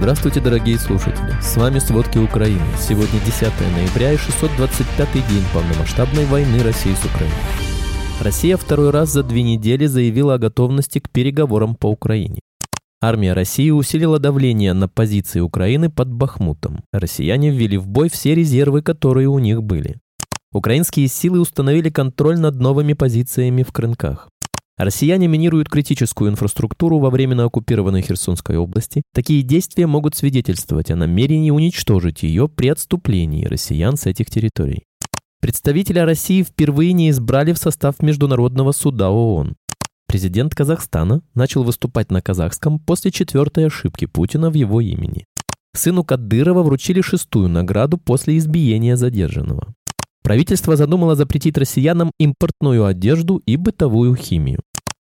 Здравствуйте, дорогие слушатели! С вами «Сводки Украины». Сегодня 10 ноября и 625-й день полномасштабной войны России с Украиной. Россия второй раз за две недели заявила о готовности к переговорам по Украине. Армия России усилила давление на позиции Украины под Бахмутом. Россияне ввели в бой все резервы, которые у них были. Украинские силы установили контроль над новыми позициями в Крынках. Россияне минируют критическую инфраструктуру во временно оккупированной Херсонской области. Такие действия могут свидетельствовать о намерении уничтожить ее при отступлении россиян с этих территорий. Представителя России впервые не избрали в состав Международного суда ООН. Президент Казахстана начал выступать на казахском после четвертой ошибки Путина в его имени. Сыну Кадырова вручили шестую награду после избиения задержанного. Правительство задумало запретить россиянам импортную одежду и бытовую химию.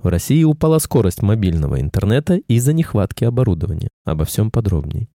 В России упала скорость мобильного интернета из-за нехватки оборудования. Обо всем подробней.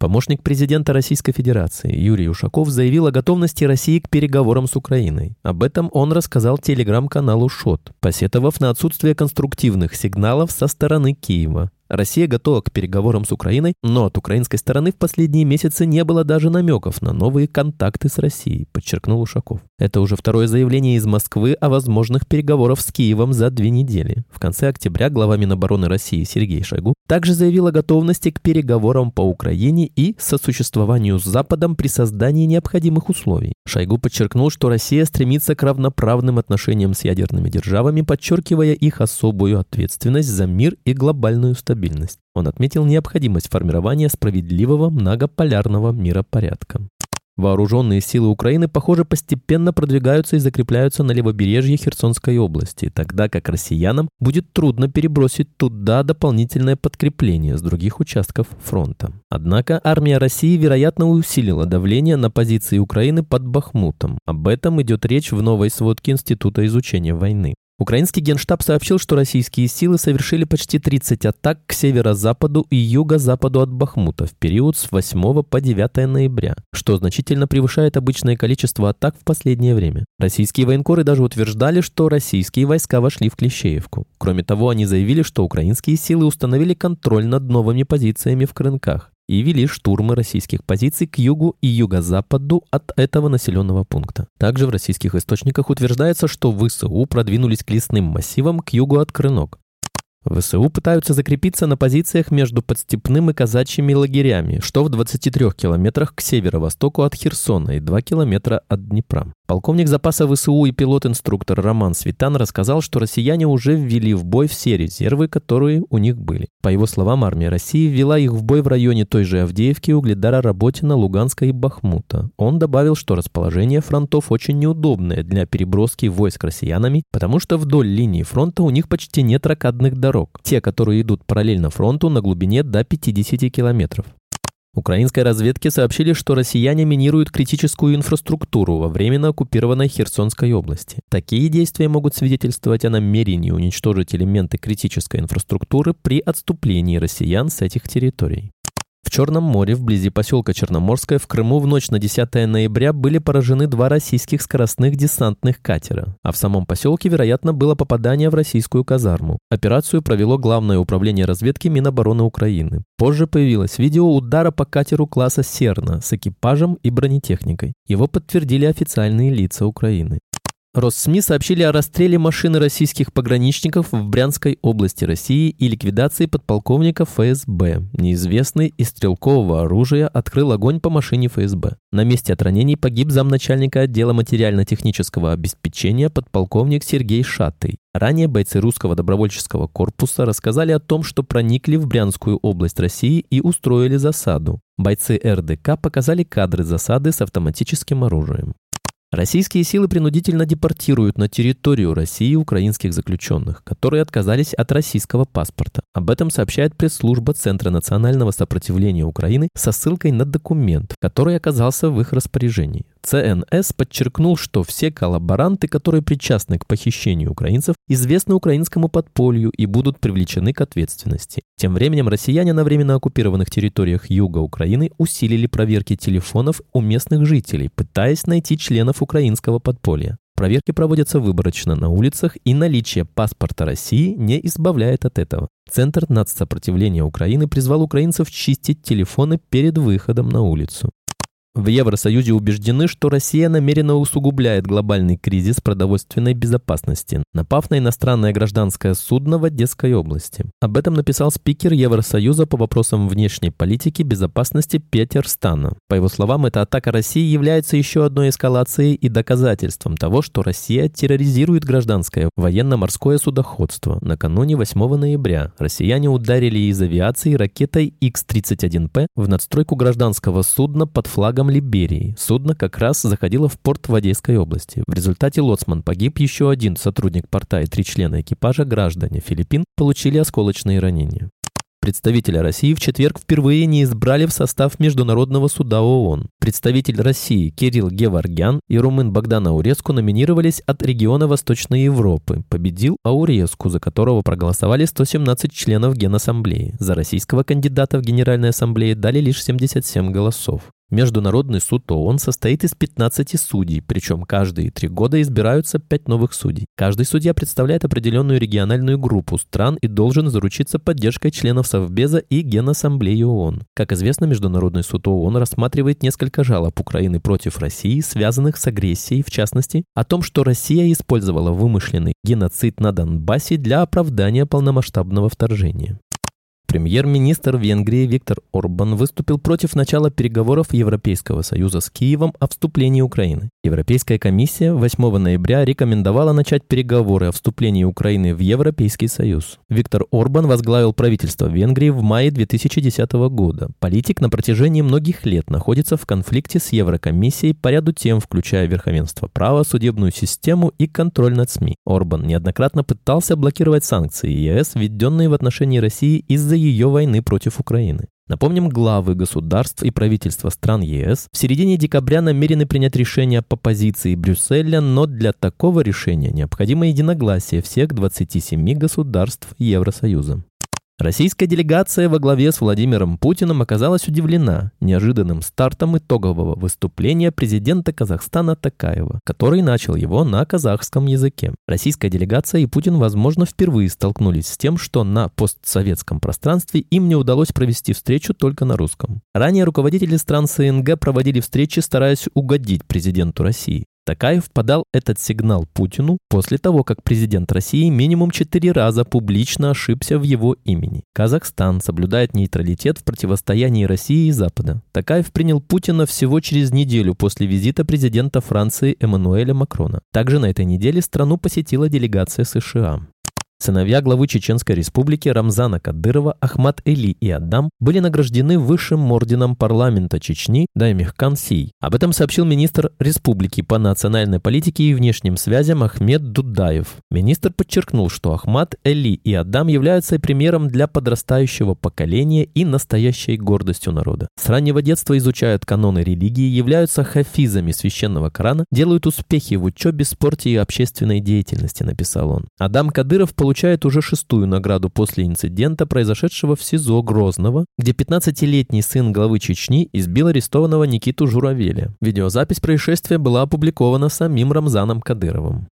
Помощник президента Российской Федерации Юрий Ушаков заявил о готовности России к переговорам с Украиной. Об этом он рассказал телеграм-каналу ШОТ, посетовав на отсутствие конструктивных сигналов со стороны Киева. Россия готова к переговорам с Украиной, но от украинской стороны в последние месяцы не было даже намеков на новые контакты с Россией, подчеркнул Ушаков. Это уже второе заявление из Москвы о возможных переговорах с Киевом за две недели. В конце октября глава Минобороны России Сергей Шойгу также заявил о готовности к переговорам по Украине и сосуществованию с Западом при создании необходимых условий. Шойгу подчеркнул, что Россия стремится к равноправным отношениям с ядерными державами, подчеркивая их особую ответственность за мир и глобальную стабильность стабильность. Он отметил необходимость формирования справедливого многополярного миропорядка. Вооруженные силы Украины, похоже, постепенно продвигаются и закрепляются на левобережье Херсонской области, тогда как россиянам будет трудно перебросить туда дополнительное подкрепление с других участков фронта. Однако армия России, вероятно, усилила давление на позиции Украины под Бахмутом. Об этом идет речь в новой сводке Института изучения войны. Украинский генштаб сообщил, что российские силы совершили почти 30 атак к северо-западу и юго-западу от Бахмута в период с 8 по 9 ноября, что значительно превышает обычное количество атак в последнее время. Российские военкоры даже утверждали, что российские войска вошли в Клещеевку. Кроме того, они заявили, что украинские силы установили контроль над новыми позициями в Крынках и вели штурмы российских позиций к югу и юго-западу от этого населенного пункта. Также в российских источниках утверждается, что ВСУ продвинулись к лесным массивам к югу от Крынок. ВСУ пытаются закрепиться на позициях между подстепным и казачьими лагерями, что в 23 километрах к северо-востоку от Херсона и 2 километра от Днепра. Полковник запаса ВСУ и пилот-инструктор Роман Светан рассказал, что россияне уже ввели в бой все резервы, которые у них были. По его словам, армия России ввела их в бой в районе той же Авдеевки, Угледара, Работина, Луганска и Бахмута. Он добавил, что расположение фронтов очень неудобное для переброски войск россиянами, потому что вдоль линии фронта у них почти нет ракадных дорог. Те, которые идут параллельно фронту на глубине до 50 километров. Украинской разведке сообщили, что россияне минируют критическую инфраструктуру во временно оккупированной Херсонской области. Такие действия могут свидетельствовать о намерении уничтожить элементы критической инфраструктуры при отступлении россиян с этих территорий. В Черном море, вблизи поселка Черноморское, в Крыму в ночь на 10 ноября были поражены два российских скоростных десантных катера, а в самом поселке, вероятно, было попадание в российскую казарму. Операцию провело Главное управление разведки Минобороны Украины. Позже появилось видео удара по катеру класса «Серна» с экипажем и бронетехникой. Его подтвердили официальные лица Украины. Россми сообщили о расстреле машины российских пограничников в Брянской области России и ликвидации подполковника ФСБ. Неизвестный из стрелкового оружия открыл огонь по машине ФСБ. На месте от ранений погиб замначальника отдела материально-технического обеспечения подполковник Сергей Шатый. Ранее бойцы русского добровольческого корпуса рассказали о том, что проникли в Брянскую область России и устроили засаду. Бойцы РДК показали кадры засады с автоматическим оружием. Российские силы принудительно депортируют на территорию России украинских заключенных, которые отказались от российского паспорта. Об этом сообщает пресс-служба Центра национального сопротивления Украины со ссылкой на документ, который оказался в их распоряжении. ЦНС подчеркнул, что все коллаборанты, которые причастны к похищению украинцев, известны украинскому подполью и будут привлечены к ответственности. Тем временем россияне на временно оккупированных территориях юга Украины усилили проверки телефонов у местных жителей, пытаясь найти членов украинского подполья. Проверки проводятся выборочно на улицах, и наличие паспорта России не избавляет от этого. Центр нацсопротивления Украины призвал украинцев чистить телефоны перед выходом на улицу. В Евросоюзе убеждены, что Россия намеренно усугубляет глобальный кризис продовольственной безопасности, напав на иностранное гражданское судно в Одесской области. Об этом написал спикер Евросоюза по вопросам внешней политики безопасности Петер Стана. По его словам, эта атака России является еще одной эскалацией и доказательством того, что Россия терроризирует гражданское военно-морское судоходство. Накануне 8 ноября россияне ударили из авиации ракетой X-31P в надстройку гражданского судна под флагом берегам Либерии. Судно как раз заходило в порт в Одесской области. В результате лоцман погиб, еще один сотрудник порта и три члена экипажа, граждане Филиппин, получили осколочные ранения представителя России в четверг впервые не избрали в состав Международного суда ООН. Представитель России Кирилл Геваргян и румын Богдан Ауреску номинировались от региона Восточной Европы. Победил Ауреску, за которого проголосовали 117 членов Генассамблеи. За российского кандидата в Генеральной Ассамблее дали лишь 77 голосов. Международный суд ООН состоит из 15 судей, причем каждые три года избираются пять новых судей. Каждый судья представляет определенную региональную группу стран и должен заручиться поддержкой членов Совбеза и Генассамблеи ООН. Как известно, Международный суд ООН рассматривает несколько жалоб Украины против России, связанных с агрессией, в частности, о том, что Россия использовала вымышленный геноцид на Донбассе для оправдания полномасштабного вторжения. Премьер-министр Венгрии Виктор Орбан выступил против начала переговоров Европейского Союза с Киевом о вступлении Украины. Европейская комиссия 8 ноября рекомендовала начать переговоры о вступлении Украины в Европейский Союз. Виктор Орбан возглавил правительство Венгрии в мае 2010 года. Политик на протяжении многих лет находится в конфликте с Еврокомиссией по ряду тем, включая верховенство права, судебную систему и контроль над СМИ. Орбан неоднократно пытался блокировать санкции ЕС, введенные в отношении России из-за ее войны против Украины. Напомним, главы государств и правительства стран ЕС в середине декабря намерены принять решение по позиции Брюсселя, но для такого решения необходимо единогласие всех 27 государств Евросоюза. Российская делегация во главе с Владимиром Путиным оказалась удивлена неожиданным стартом итогового выступления президента Казахстана Такаева, который начал его на казахском языке. Российская делегация и Путин, возможно, впервые столкнулись с тем, что на постсоветском пространстве им не удалось провести встречу только на русском. Ранее руководители стран СНГ проводили встречи, стараясь угодить президенту России. Такаев подал этот сигнал Путину после того, как президент России минимум четыре раза публично ошибся в его имени. Казахстан соблюдает нейтралитет в противостоянии России и Запада. Такаев принял Путина всего через неделю после визита президента Франции Эммануэля Макрона. Также на этой неделе страну посетила делегация США. Сыновья главы Чеченской республики Рамзана Кадырова, Ахмад Эли и Адам были награждены высшим орденом парламента Чечни Даймихкан Сий. Об этом сообщил министр республики по национальной политике и внешним связям Ахмед Дудаев. Министр подчеркнул, что Ахмад Эли и Адам являются примером для подрастающего поколения и настоящей гордостью народа. С раннего детства изучают каноны религии, являются хафизами священного Корана, делают успехи в учебе, спорте и общественной деятельности, написал он. Адам Кадыров получает уже шестую награду после инцидента, произошедшего в СИЗО Грозного, где 15-летний сын главы Чечни избил арестованного Никиту Журавеля. Видеозапись происшествия была опубликована самим Рамзаном Кадыровым.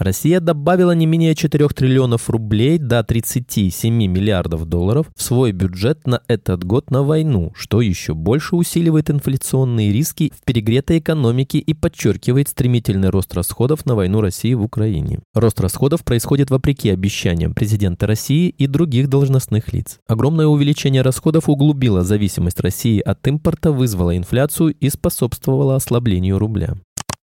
Россия добавила не менее 4 триллионов рублей до 37 миллиардов долларов в свой бюджет на этот год на войну, что еще больше усиливает инфляционные риски в перегретой экономике и подчеркивает стремительный рост расходов на войну России в Украине. Рост расходов происходит вопреки обещаниям президента России и других должностных лиц. Огромное увеличение расходов углубило зависимость России от импорта, вызвало инфляцию и способствовало ослаблению рубля.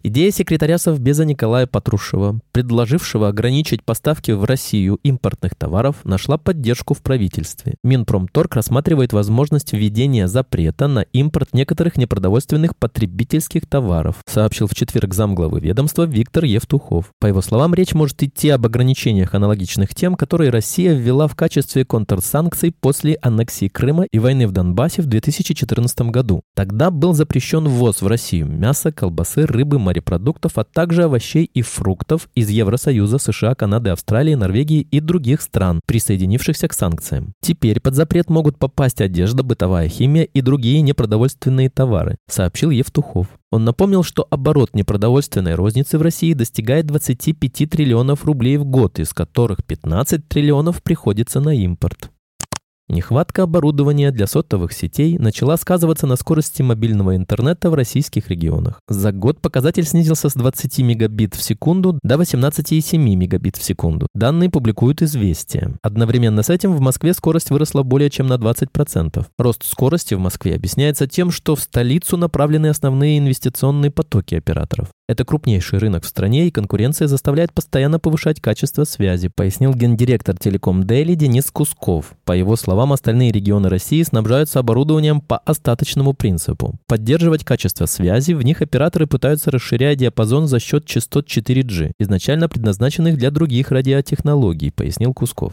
Идея секретаря Совбеза Николая Патрушева, предложившего ограничить поставки в Россию импортных товаров, нашла поддержку в правительстве. Минпромторг рассматривает возможность введения запрета на импорт некоторых непродовольственных потребительских товаров, сообщил в четверг замглавы ведомства Виктор Евтухов. По его словам, речь может идти об ограничениях аналогичных тем, которые Россия ввела в качестве контрсанкций после аннексии Крыма и войны в Донбассе в 2014 году. Тогда был запрещен ввоз в Россию мяса, колбасы, рыбы, морепродуктов, а также овощей и фруктов из Евросоюза, США, Канады, Австралии, Норвегии и других стран, присоединившихся к санкциям. Теперь под запрет могут попасть одежда, бытовая химия и другие непродовольственные товары, сообщил Евтухов. Он напомнил, что оборот непродовольственной розницы в России достигает 25 триллионов рублей в год, из которых 15 триллионов приходится на импорт. Нехватка оборудования для сотовых сетей начала сказываться на скорости мобильного интернета в российских регионах. За год показатель снизился с 20 мегабит в секунду до 18,7 мегабит в секунду. Данные публикуют «Известия». Одновременно с этим в Москве скорость выросла более чем на 20%. Рост скорости в Москве объясняется тем, что в столицу направлены основные инвестиционные потоки операторов. Это крупнейший рынок в стране, и конкуренция заставляет постоянно повышать качество связи, пояснил гендиректор Телеком Дели Денис Кусков. По его словам, остальные регионы России снабжаются оборудованием по остаточному принципу. Поддерживать качество связи в них операторы пытаются расширять диапазон за счет частот 4G, изначально предназначенных для других радиотехнологий, пояснил Кусков.